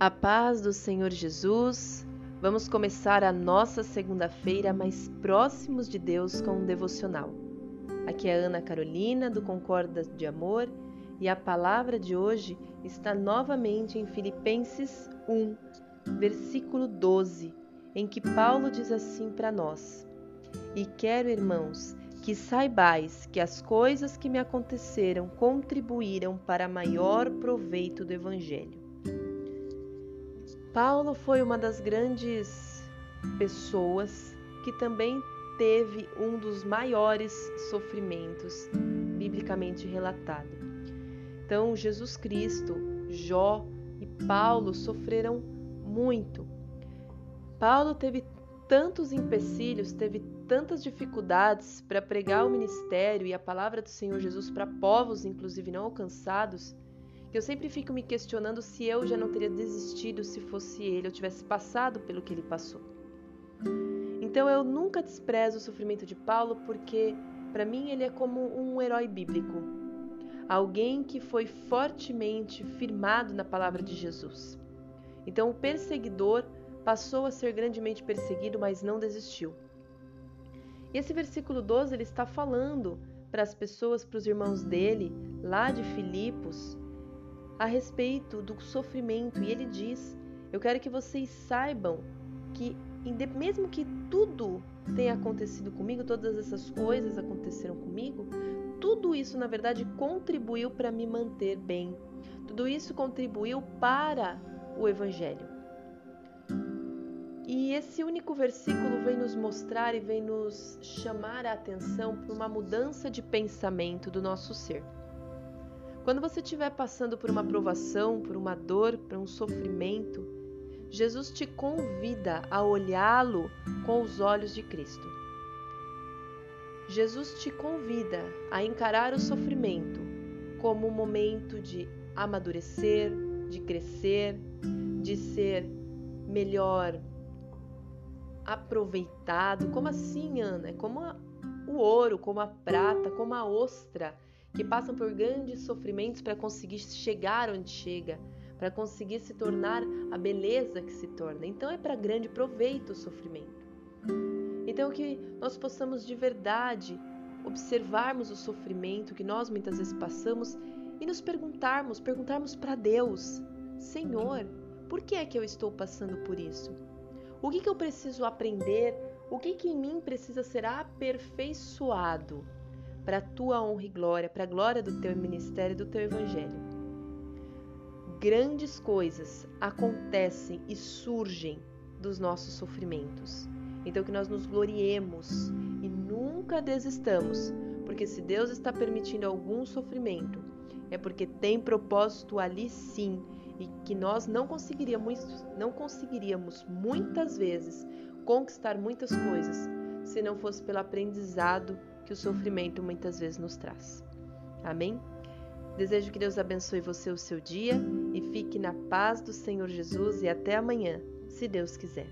A paz do Senhor Jesus. Vamos começar a nossa segunda-feira mais próximos de Deus com um devocional. Aqui é Ana Carolina do Concorda de Amor e a palavra de hoje está novamente em Filipenses 1, versículo 12, em que Paulo diz assim para nós: E quero, irmãos, que saibais que as coisas que me aconteceram contribuíram para maior proveito do Evangelho. Paulo foi uma das grandes pessoas que também teve um dos maiores sofrimentos biblicamente relatado. Então, Jesus Cristo, Jó e Paulo sofreram muito. Paulo teve tantos empecilhos, teve tantas dificuldades para pregar o ministério e a palavra do Senhor Jesus para povos, inclusive não alcançados, que eu sempre fico me questionando se eu já não teria desistido se fosse ele, eu tivesse passado pelo que ele passou. Então eu nunca desprezo o sofrimento de Paulo porque, para mim, ele é como um herói bíblico, alguém que foi fortemente firmado na palavra de Jesus. Então o perseguidor passou a ser grandemente perseguido, mas não desistiu. E esse versículo 12 ele está falando para as pessoas, para os irmãos dele, lá de Filipos, a respeito do sofrimento. E ele diz: Eu quero que vocês saibam que, mesmo que tudo tenha acontecido comigo, todas essas coisas aconteceram comigo, tudo isso na verdade contribuiu para me manter bem. Tudo isso contribuiu para o Evangelho. E esse único versículo vem nos mostrar e vem nos chamar a atenção para uma mudança de pensamento do nosso ser. Quando você estiver passando por uma provação, por uma dor, por um sofrimento, Jesus te convida a olhá-lo com os olhos de Cristo. Jesus te convida a encarar o sofrimento como um momento de amadurecer, de crescer, de ser melhor aproveitado. Como assim, Ana? Como a, o ouro, como a prata, como a ostra, que passam por grandes sofrimentos para conseguir chegar onde chega, para conseguir se tornar a beleza que se torna. Então é para grande proveito o sofrimento. Então que nós possamos de verdade observarmos o sofrimento que nós muitas vezes passamos e nos perguntarmos, perguntarmos para Deus, Senhor, por que é que eu estou passando por isso? O que, que eu preciso aprender? O que, que em mim precisa ser aperfeiçoado para a tua honra e glória, para a glória do teu ministério e do teu evangelho? Grandes coisas acontecem e surgem dos nossos sofrimentos. Então, que nós nos gloriemos e nunca desistamos, porque se Deus está permitindo algum sofrimento, é porque tem propósito ali sim e que nós não conseguiríamos, não conseguiríamos muitas vezes conquistar muitas coisas se não fosse pelo aprendizado que o sofrimento muitas vezes nos traz. Amém? Desejo que Deus abençoe você o seu dia e fique na paz do Senhor Jesus e até amanhã, se Deus quiser.